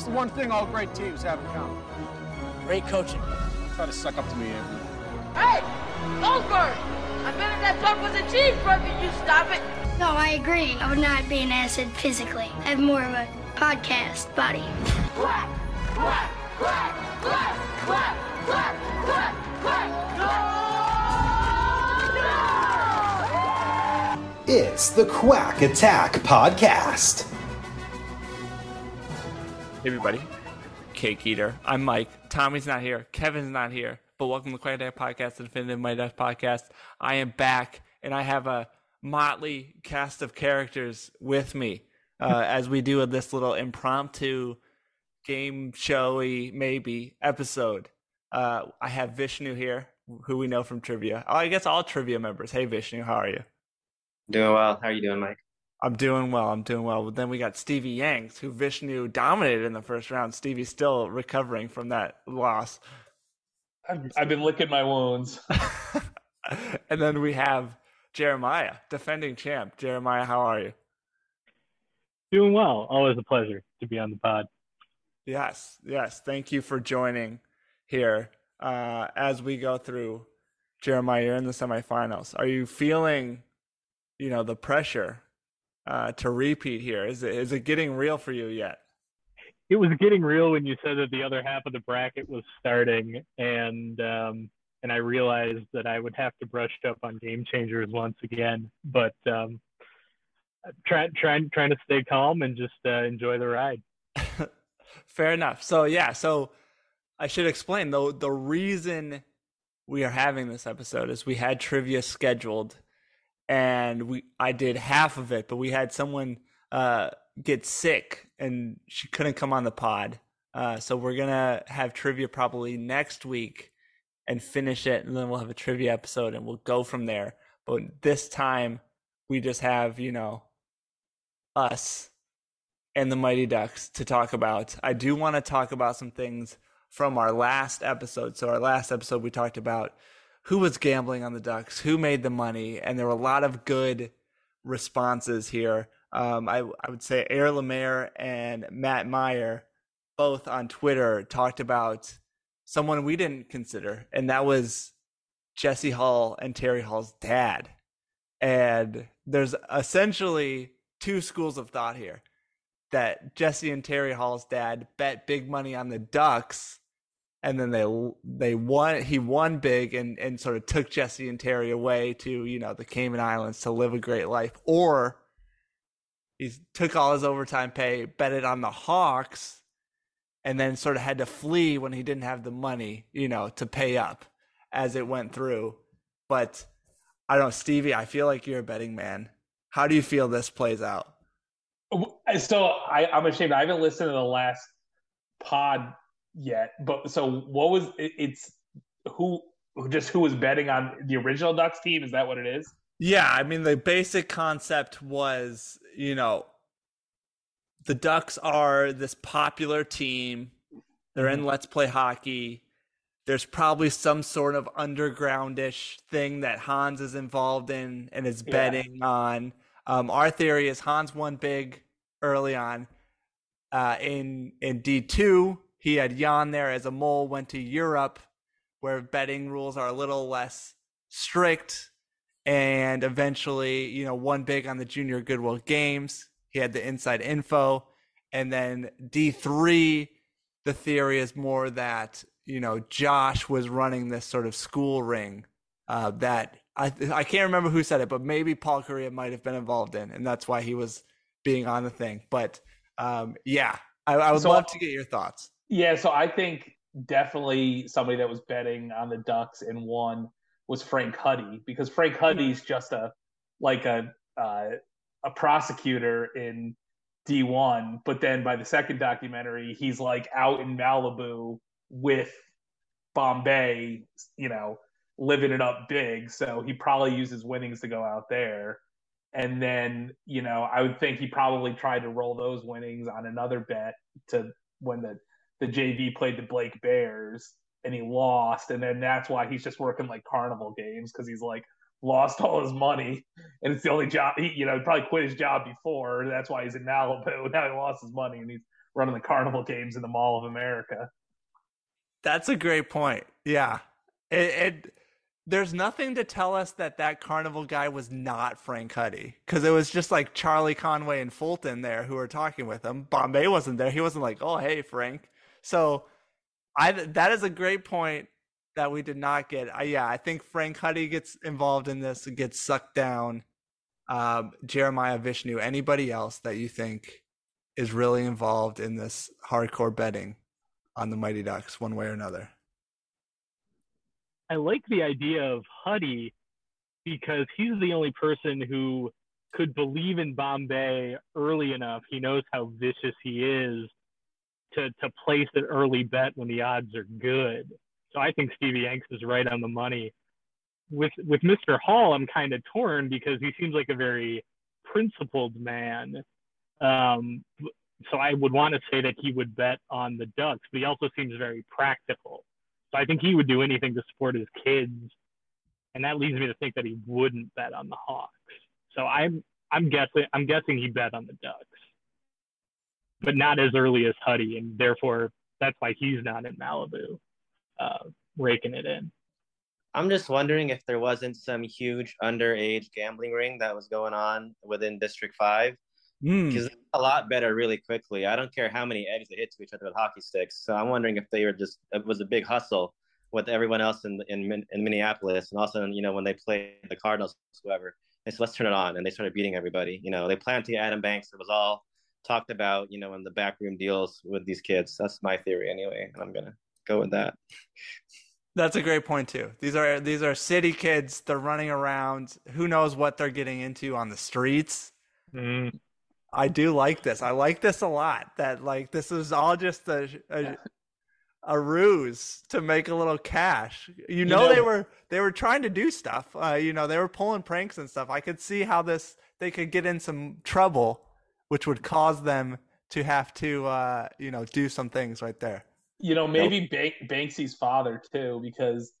What's the one thing all great teams have in common? Great coaching. Try to suck up to me, Anthony. Hey, Goldberg! I bet if that dog was a cheeseburger, you stop it. No, I agree. I would not be an acid physically. I have more of a podcast body. Quack! Quack! Quack! Quack! Quack! It's the Quack Attack Podcast. Hey everybody, Cake Eater. I'm Mike. Tommy's not here. Kevin's not here. But welcome to the Quack Attack Podcast, the Definitive Mighty Ducks Podcast. I am back, and I have a motley cast of characters with me uh, as we do this little impromptu game showy maybe episode. Uh, I have Vishnu here, who we know from trivia. Oh, I guess all trivia members. Hey Vishnu, how are you? Doing well. How are you doing, Mike? I'm doing well. I'm doing well. But then we got Stevie Yanks, who Vishnu dominated in the first round. Stevie's still recovering from that loss. I've, I've been licking my wounds. and then we have Jeremiah, defending champ. Jeremiah, how are you? Doing well. Always a pleasure to be on the pod. Yes, yes. Thank you for joining here uh, as we go through. Jeremiah, you're in the semifinals. Are you feeling, you know, the pressure uh, to repeat here? Is it is it getting real for you yet? It was getting real when you said that the other half of the bracket was starting, and um, and I realized that I would have to brush up on game changers once again. But um, trying trying trying to stay calm and just uh, enjoy the ride. Fair enough. So yeah, so I should explain though the reason we are having this episode is we had trivia scheduled and we I did half of it, but we had someone uh, get sick and she couldn't come on the pod. Uh, so we're gonna have trivia probably next week and finish it, and then we'll have a trivia episode and we'll go from there. But this time we just have you know us and the Mighty Ducks to talk about. I do want to talk about some things from our last episode. So our last episode we talked about who was gambling on the Ducks, who made the money, and there were a lot of good responses here. Um, I, I would say Air Lemaire and Matt Meyer, both on Twitter, talked about someone we didn't consider, and that was Jesse Hall and Terry Hall's dad. And there's essentially two schools of thought here that Jesse and Terry Hall's dad bet big money on the Ducks and then they they won he won big and and sort of took Jesse and Terry away to you know the Cayman Islands to live a great life. Or he took all his overtime pay bet it on the Hawks and then sort of had to flee when he didn't have the money you know to pay up as it went through. But I don't know Stevie I feel like you're a betting man. How do you feel this plays out? So I, I'm ashamed. I haven't listened to the last pod yet. But so what was it, it's who just who was betting on the original Ducks team? Is that what it is? Yeah, I mean the basic concept was, you know, the Ducks are this popular team. They're in Let's Play Hockey. There's probably some sort of undergroundish thing that Hans is involved in and is betting yeah. on. Um, our theory is Hans won big early on. Uh, in in D two, he had Jan there as a mole, went to Europe where betting rules are a little less strict, and eventually, you know, won big on the Junior Goodwill Games. He had the inside info. And then D3, the theory is more that, you know, Josh was running this sort of school ring uh, that I, I can't remember who said it, but maybe Paul Kariya might have been involved in, and that's why he was being on the thing. But um, yeah, I, I would so, love to get your thoughts. Yeah, so I think definitely somebody that was betting on the Ducks and won was Frank Huddy because Frank Huddy's just a like a uh, a prosecutor in D1, but then by the second documentary, he's like out in Malibu with Bombay, you know, living it up big. So he probably uses winnings to go out there. And then, you know, I would think he probably tried to roll those winnings on another bet to when the, the JV played the Blake Bears and he lost. And then that's why he's just working like carnival games because he's like lost all his money and it's the only job he, you know, probably quit his job before. That's why he's in Malibu. Now he lost his money and he's running the carnival games in the Mall of America. That's a great point. Yeah. It, it there's nothing to tell us that that carnival guy was not Frank Huddy because it was just like Charlie Conway and Fulton there who were talking with him. Bombay wasn't there. He wasn't like, "Oh, hey, Frank." So, I that is a great point that we did not get. I, yeah, I think Frank Huddy gets involved in this and gets sucked down. Um, Jeremiah Vishnu, anybody else that you think is really involved in this hardcore betting on the Mighty Ducks, one way or another? I like the idea of Huddy because he's the only person who could believe in Bombay early enough. He knows how vicious he is to to place an early bet when the odds are good. So I think Stevie Yanks is right on the money. With with Mr. Hall, I'm kind of torn because he seems like a very principled man. Um, so I would want to say that he would bet on the Ducks, but he also seems very practical. So I think he would do anything to support his kids, and that leads me to think that he wouldn't bet on the Hawks. So I'm I'm guessing I'm guessing he bet on the Ducks, but not as early as Huddy, and therefore that's why he's not in Malibu, uh, raking it in. I'm just wondering if there wasn't some huge underage gambling ring that was going on within District Five because mm. a lot better really quickly. I don't care how many eggs they hit to each other with hockey sticks. So I'm wondering if they were just it was a big hustle with everyone else in in, in Minneapolis, and also you know when they played the Cardinals, whoever. They said let's turn it on, and they started beating everybody. You know they planned to Adam Banks. It was all talked about. You know in the backroom deals with these kids. That's my theory anyway, and I'm gonna go with that. That's a great point too. These are these are city kids. They're running around. Who knows what they're getting into on the streets? Mm. I do like this. I like this a lot. That like this is all just a a, a ruse to make a little cash. You know, you know, they were they were trying to do stuff. Uh, you know, they were pulling pranks and stuff. I could see how this they could get in some trouble, which would cause them to have to uh, you know do some things right there. You know, maybe Bank- Banksy's father too, because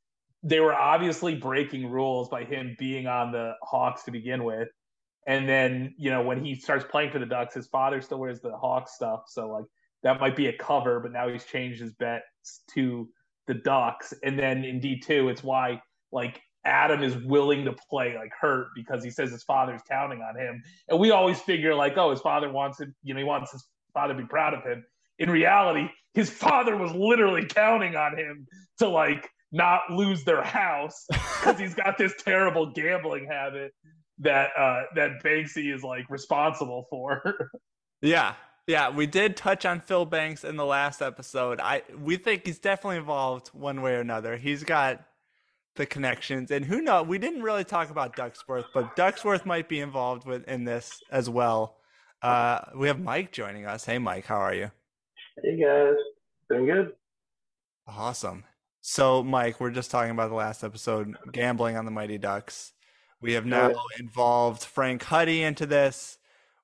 they were obviously breaking rules by him being on the Hawks to begin with and then, you know, when he starts playing for the Ducks, his father still wears the Hawk stuff. So, like, that might be a cover, but now he's changed his bets to the Ducks. And then in D2, it's why, like, Adam is willing to play like hurt because he says his father's counting on him. And we always figure, like, oh, his father wants him, you know, he wants his father to be proud of him. In reality, his father was literally counting on him to, like, not lose their house because he's got this terrible gambling habit that uh, that Banksy is like responsible for. yeah, yeah, we did touch on Phil Banks in the last episode. I we think he's definitely involved one way or another. He's got the connections, and who knows? We didn't really talk about Ducksworth, but Ducksworth might be involved with in this as well. Uh, we have Mike joining us. Hey, Mike, how are you? Hey guys, doing good. Awesome. So, Mike, we're just talking about the last episode, gambling on the Mighty Ducks. We have now involved Frank Huddy into this.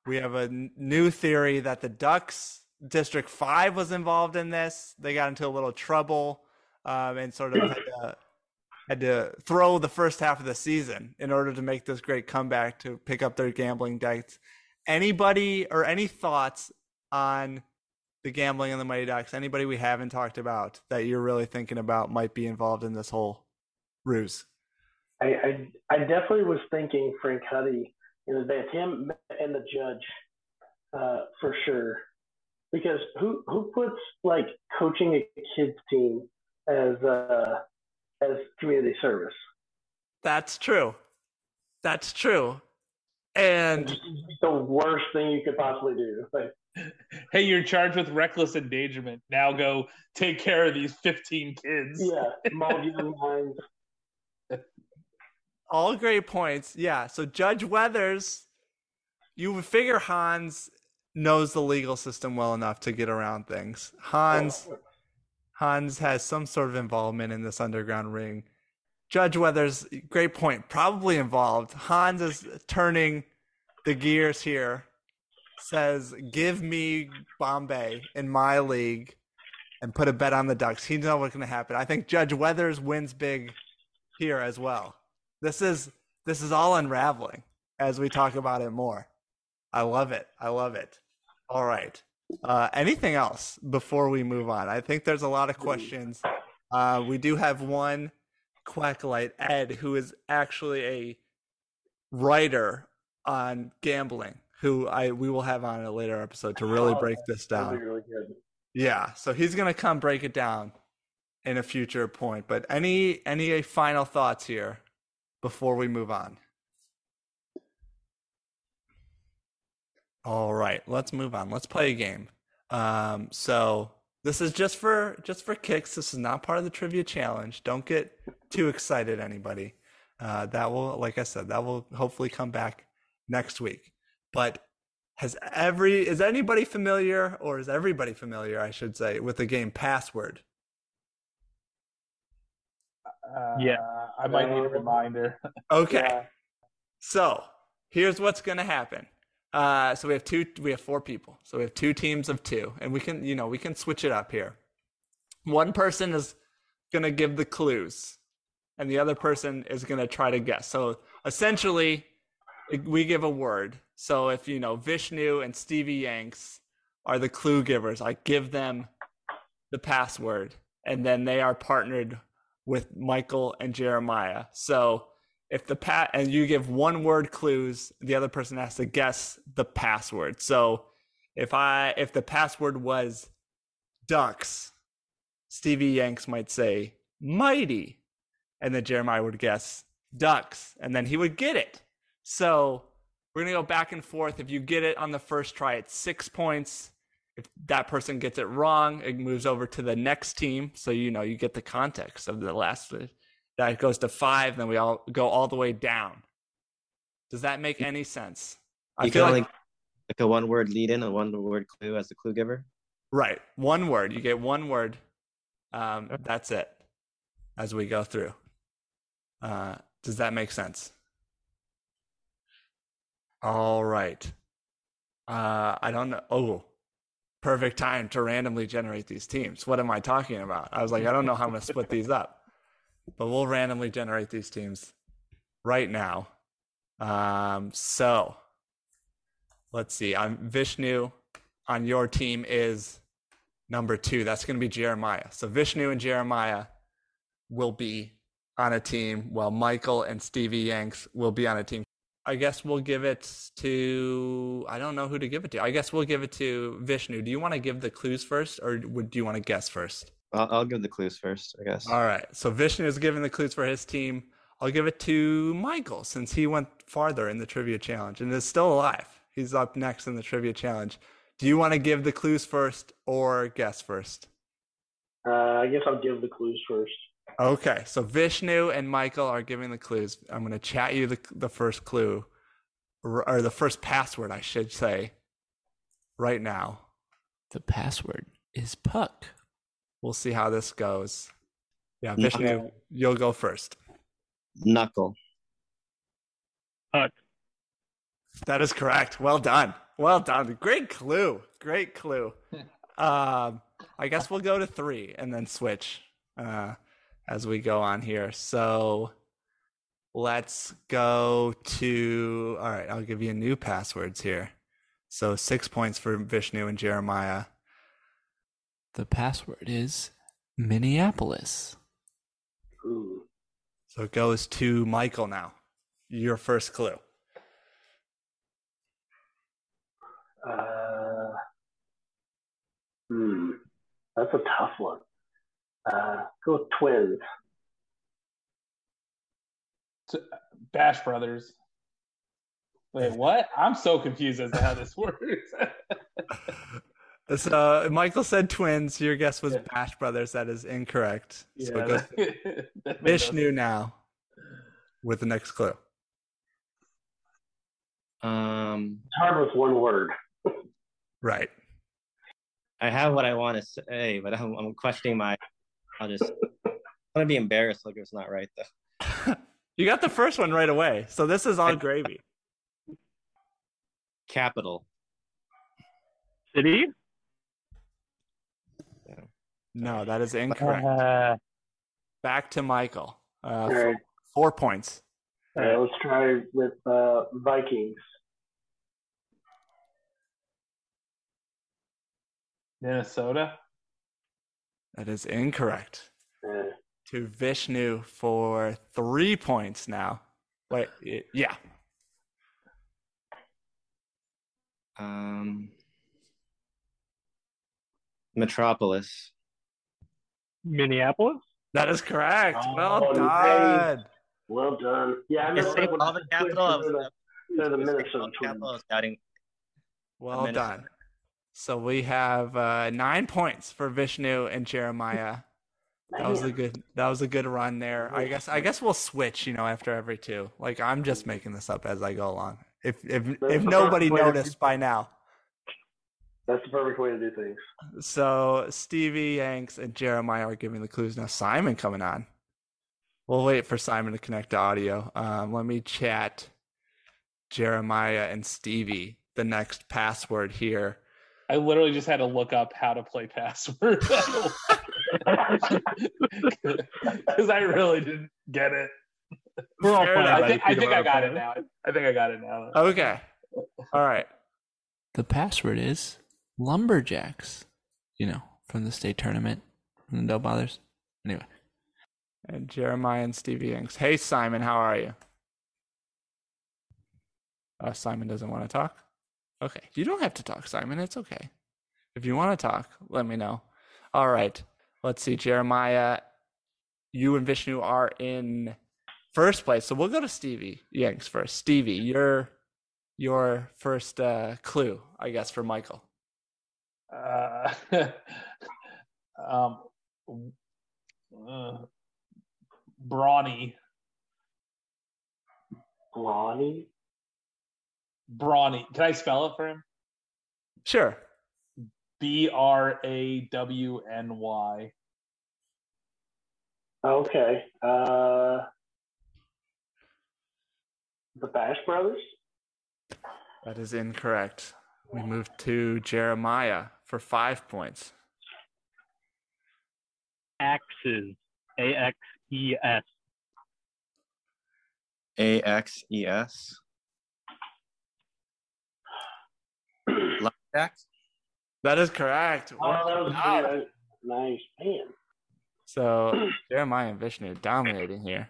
We have a new theory that the Ducks District Five was involved in this. They got into a little trouble um, and sort of had to, had to throw the first half of the season in order to make this great comeback to pick up their gambling debts. Anybody or any thoughts on the gambling and the Mighty Ducks? Anybody we haven't talked about that you're really thinking about might be involved in this whole ruse? I, I, I definitely was thinking Frank Huddy in advance, him and the judge, uh, for sure. Because who who puts like coaching a kids team as uh, as community service? That's true. That's true. And the worst thing you could possibly do. Like, hey, you're charged with reckless endangerment. Now go take care of these 15 kids. Yeah, small young minds all great points. Yeah. So Judge Weathers, you would figure Hans knows the legal system well enough to get around things. Hans oh, Hans has some sort of involvement in this underground ring. Judge Weathers, great point, probably involved. Hans is turning the gears here. Says, "Give me Bombay in my league, and put a bet on the Ducks." He knows what's going to happen. I think Judge Weathers wins big here as well. This is this is all unraveling as we talk about it more. I love it. I love it. All right. Uh, anything else before we move on? I think there's a lot of questions. Uh, we do have one quacklight, Ed, who is actually a writer on gambling, who I we will have on a later episode to really break this down. Really. Yeah, so he's gonna come break it down in a future point. But any any final thoughts here before we move on? All right, let's move on. Let's play a game. Um, so this is just for just for kicks. This is not part of the trivia challenge. Don't get too excited, anybody. Uh, that will, like I said, that will hopefully come back next week. But has every is anybody familiar, or is everybody familiar, I should say, with the game Password? Uh, Yeah. I might need a reminder. Okay. Yeah. So here's what's gonna happen. Uh, so we have two, we have four people. So we have two teams of two, and we can, you know, we can switch it up here. One person is gonna give the clues, and the other person is gonna try to guess. So essentially, we give a word. So if you know Vishnu and Stevie Yanks are the clue givers, I give them the password, and then they are partnered with Michael and Jeremiah. So if the pat and you give one word clues, the other person has to guess the password. So if I if the password was ducks, Stevie Yanks might say mighty, and then Jeremiah would guess ducks, and then he would get it. So we're gonna go back and forth. If you get it on the first try, it's six points. If that person gets it wrong, it moves over to the next team. So you know you get the context of the last. That goes to five, then we all go all the way down. Does that make any sense? I You feel can like like a one word lead in a one word clue as the clue giver. right, one word. You get one word. Um, that's it. As we go through, uh, does that make sense? All right. Uh, I don't know. Oh, perfect time to randomly generate these teams. What am I talking about? I was like, I don't know how I'm going to split these up, but we'll randomly generate these teams right now. Um, so let's see. I'm Vishnu on your team is number two. That's going to be Jeremiah. So Vishnu and Jeremiah will be on a team, while Michael and Stevie Yanks will be on a team. I guess we'll give it to. I don't know who to give it to. I guess we'll give it to Vishnu. Do you want to give the clues first, or would do you want to guess first? I'll, I'll give the clues first, I guess. All right. So Vishnu is giving the clues for his team. I'll give it to Michael since he went farther in the trivia challenge and is still alive. He's up next in the trivia challenge. Do you want to give the clues first or guess first? Uh, I guess I'll give the clues first. Okay, so Vishnu and Michael are giving the clues. I'm going to chat you the the first clue, or or the first password, I should say, right now. The password is puck. We'll see how this goes. Yeah, No. Vishnu, you'll go first. Knuckle. Puck. That is correct. Well done. Well done. Great clue. Great clue. um, I guess we'll go to three and then switch uh, as we go on here. So let's go to. All right, I'll give you new passwords here. So six points for Vishnu and Jeremiah. The password is Minneapolis. Ooh. So it goes to Michael now. Your first clue. Uh, hmm. That's a tough one. Uh, go with twins. Bash Brothers. Wait, what? I'm so confused as to how this works. So Michael said twins. Your guess was Bash Brothers. That is incorrect. So it Yeah, goes That made Vishnu now with the next clue. Um, It's hard with one word. Right. I have what I want to say, but I'm, I'm questioning my. I'll just. I'm gonna be embarrassed like it's not right though. You got the first one right away, so this is all gravy. Capital. City? No, that is incorrect. Uh, Back to Michael. Uh, All four, right. four points. All right, let's try with uh, Vikings. Minnesota. That is incorrect. Uh, To Vishnu for three points now. Wait, yeah. Um. Metropolis. Minneapolis? That is correct. well Oh, done. well done. Yeah, I Is remember St. when the capital? I was- they're the, the. Minnesota Paul capital. I. Well Minnesota. done. So we have uh, nine points for Vishnu and Jeremiah. That was a good. That was a good run there. I guess. I guess we'll switch. You know, after every two. Like I'm just making this up as I go along. If if if nobody perfect way to- noticed by now. That's the perfect way to do things. So Stevie Yanks and Jeremiah are giving the clues now. Simon coming on. We'll wait for Simon to connect to audio. Um, let me chat Jeremiah and Stevie the next password here. I literally just had to look up how to play password because I really didn't get it. We're all Fair playing I think, I think I got it now. I think I got it now. Okay. All right. The password is Lumberjacks. You know, from the state tournament, from the No Bothers. Anyway, And Jeremiah and Stevie Yanks. Hey, Simon, how are you? Uh, Simon doesn't want to talk. Okay. You don't have to talk, Simon. It's okay. If you want to talk, let me know. All right. Let's see. Jeremiah, you and Vishnu are in first place. So we'll go to Stevie Yanks first. Stevie, your your first uh, clue, I guess, for Michael. Uh, um, uh, brawny, Brawny? brawny. Can I spell it for him? Sure. B R A W N Y. Okay. Uh, the Bash Brothers? That is incorrect. We move to Jeremiah for five points. Axes. A X E S. A X E S. That is correct. Oh, Well that was good. Nice. Man. So Jeremiah and Vishnu dominating here.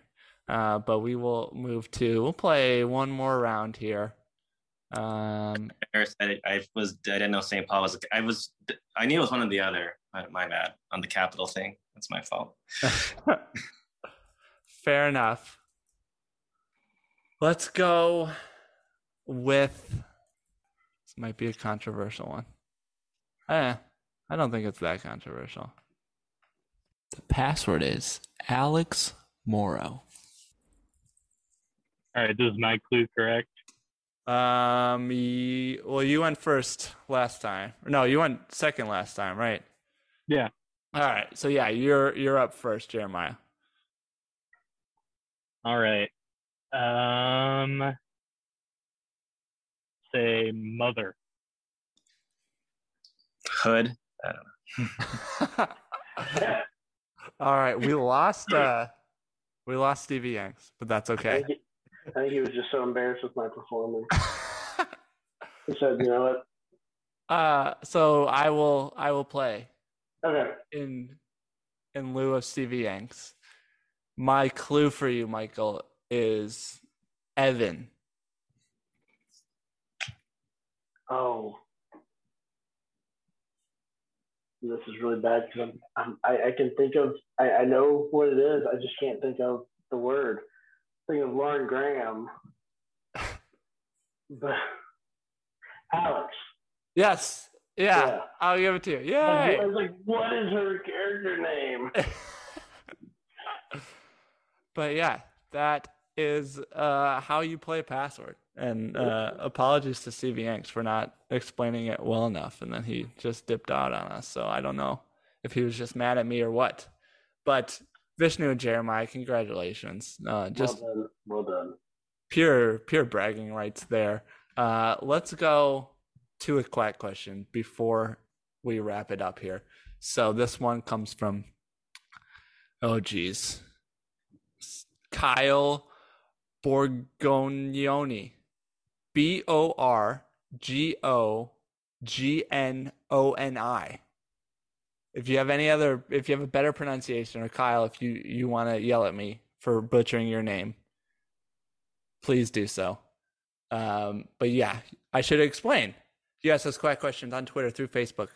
Uh, but we will move to we'll play one more round here. Um, Harris, I, I was I didn't know St. Paul was. I was I knew it was one or the other. My, my bad on the capital thing. That's my fault. fair enough. Let's go with this might be a controversial one. Eh, I don't think it's that controversial. the password is Alex Morrow. All right, this is my clue, correct? Um, ye- well, you went first last time. No, you went second last time, right? Yeah. All right. So yeah, you're you're up first, Jeremiah. All right. Um, say mother. Hood. I don't know. All right, we lost. uh We lost Stevie Yanks, but that's okay. I think he was just so embarrassed with my performance. he said, you know what? Uh, so I will I will play Okay. in in lieu of Stevie Yanks. My clue for you, Michael, is Evan. Oh. This is really bad because I'm, I'm I, I can think of I, I know what it is. I just can't think of the word. Think of Lauren Graham. But Alex. Yes. Yeah, Yeah. I'll give it to you. Yeah. I was like, what is her character name? but yeah, that is uh how you play password. And uh, apologies to Stevie Yanks for not explaining it well enough. And then he just dipped out on us. So I don't know if he was just mad at me or what. But Vishnu and Jeremiah, congratulations. Uh, just well done. Well done. Pure, pure bragging rights there. Uh, let's go to a quack question before we wrap it up here. So this one comes from, oh geez, Kyle Borgognoni, B O R G O G N O N I. If you have any other, if you have a better pronunciation, or Kyle, if you you want to yell at me for butchering your name, please do so. Um, but yeah, I should explain. You ask us quack questions on Twitter, through Facebook,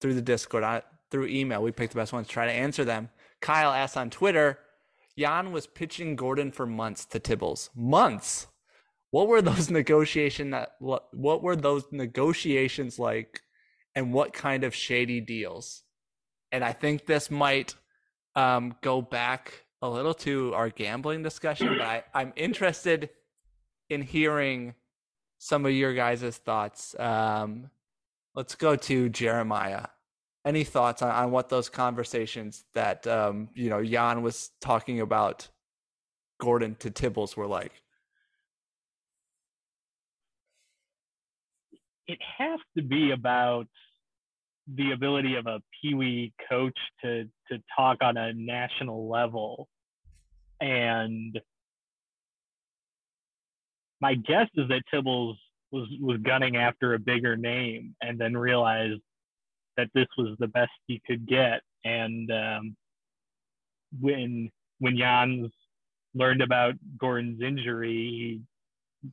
through the Discord, on, through email. We pick the best ones, try to answer them. Kyle asked on Twitter, Jan was pitching Gordon for months to Tibbles. Months. What were those negotiation that, what were those negotiations like and what kind of shady deals? And I think this might um, go back a little to our gambling discussion, but I, I'm interested in hearing some of your guys' thoughts. Um, let's go to Jeremiah. Any thoughts on, on what those conversations that um, you know Jan was talking about Gordon to Tibbles were like? It has to be about the ability of a peewee coach to to talk on a national level and my guess is that Tibbles was was gunning after a bigger name and then realized that this was the best he could get. And um, when when Jans learned about Gordon's injury, he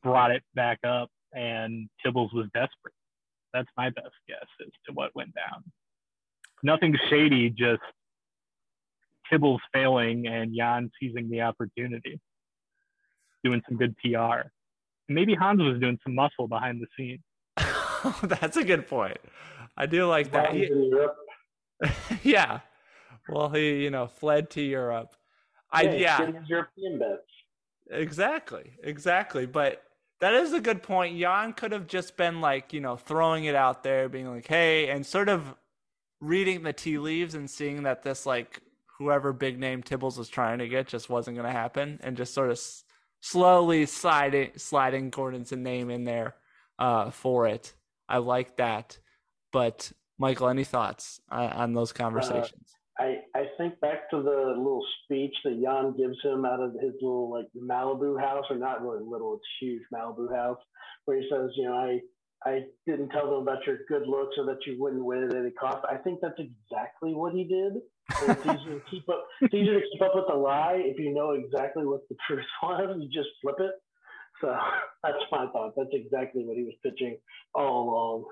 brought it back up, and Tibbles was desperate. That's my best guess as to what went down. Nothing shady, just Tibbles failing and Jan seizing the opportunity, doing some good PR. Maybe Hans was doing some muscle behind the scenes. That's a good point. I do like that. He, yeah. Well, he, you know, fled to Europe. I yeah. European bets. Exactly. Exactly. But that is a good point. Jan could have just been like, you know, throwing it out there, being like, hey, and sort of reading the tea leaves and seeing that this like whoever big name Tibbles was trying to get just wasn't going to happen, and just sort of s- slowly sliding sliding Gordon's name in there uh, for it. I like that. But Michael, any thoughts on, on those conversations? Uh, I think back to the little speech that Jan gives him out of his little like Malibu house, or not really little, it's huge Malibu house, where he says, you know, I I didn't tell them about your good looks or that you wouldn't win at any cost. I think that's exactly what he did. It's easier to keep up. It's easier to keep up with the lie if you know exactly what the truth was. You just flip it. So that's my thought. That's exactly what he was pitching all along.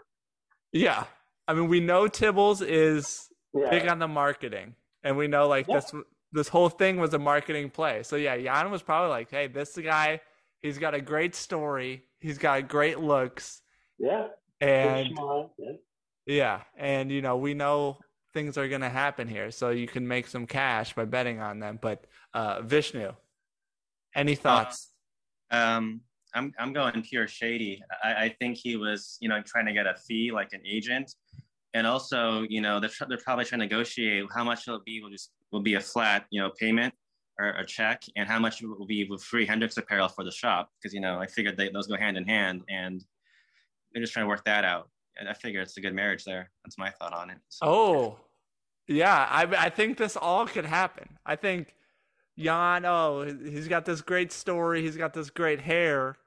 Yeah, I mean, we know Tibbles is yeah. big on the marketing, and we know like yeah. this this whole thing was a marketing play. So yeah, Jan was probably like, "Hey, this guy, he's got a great story. He's got great looks." Yeah. And yeah. yeah, and you know, we know things are going to happen here, so you can make some cash by betting on them. But uh, Vishnu, any uh, thoughts? Uh, um, I'm I'm going pure shady. I, I think he was, you know, trying to get a fee like an agent, and also, you know, they're, they're probably trying to negotiate how much it'll be will just will be a flat, you know, payment or a check, and how much will be with free Hendrix apparel for the shop because you know I figured they, those go hand in hand, and they're just trying to work that out. I figure it's a good marriage there. That's my thought on it. So. Oh, yeah. I I think this all could happen. I think Jan, oh, he's got this great story. He's got this great hair.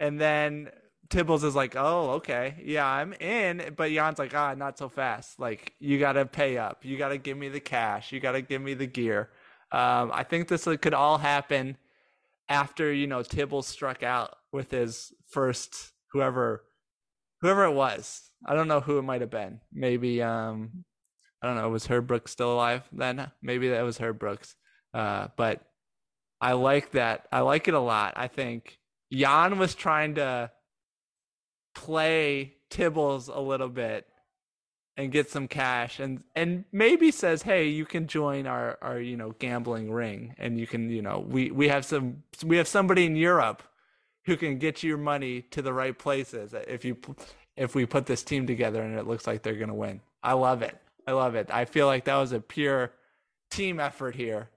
And then Tibbles is like, oh, okay. Yeah, I'm in. But Jan's like, ah, not so fast. Like, you got to pay up. You got to give me the cash. You got to give me the gear. Um, I think this could all happen after, you know, Tibbles struck out with his first, whoever, whoever it was. I don't know who it might have been. Maybe, um, I don't know. Was Herb Brooks still alive then? Maybe that was Herb Brooks. Uh, but I like that. I like it a lot. I think Jan was trying to play Tibbles a little bit and get some cash and and maybe says hey you can join our our you know gambling ring and you can you know we we have some we have somebody in Europe who can get your money to the right places if you if we put this team together and it looks like they're going to win. I love it. I love it. I feel like that was a pure team effort here.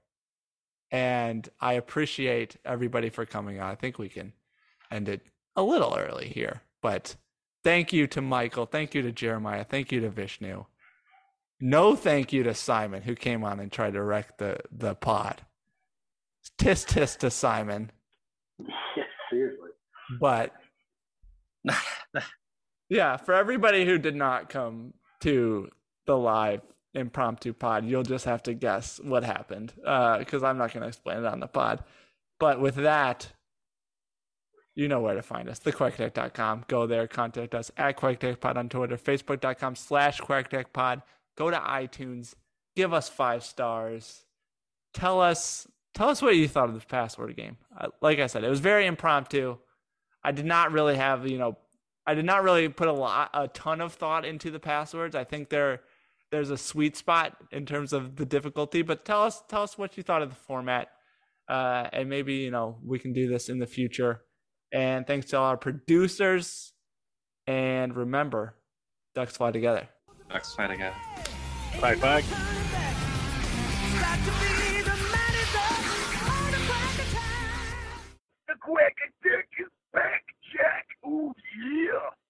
And I appreciate everybody for coming on. I think we can end it a little early here, but thank you to Michael. Thank you to Jeremiah. Thank you to Vishnu. No thank you to Simon who came on and tried to wreck the, the pod. Tis tis to Simon. Yeah, seriously. But yeah, for everybody who did not come to the live impromptu pod, you'll just have to guess what happened because uh, I'm not going to explain it on the pod. But with that, you know where to find us, thequackattack.com. Go there, contact us at quackattackpod on Twitter, facebook.com slash quackattackpod. Go to iTunes, give us five stars. Tell us tell us what you thought of the password game. Like I said, it was very impromptu. I did not really have, you know, I did not really put a lot, a ton of thought into the passwords. I think there, there's a sweet spot in terms of the difficulty. But tell us, tell us what you thought of the format, uh, and maybe you know we can do this in the future. And thanks to all our producers. And remember, ducks fly together. Ducks fly together. Bye bye. quick and take his back, Jack. Oh, yeah.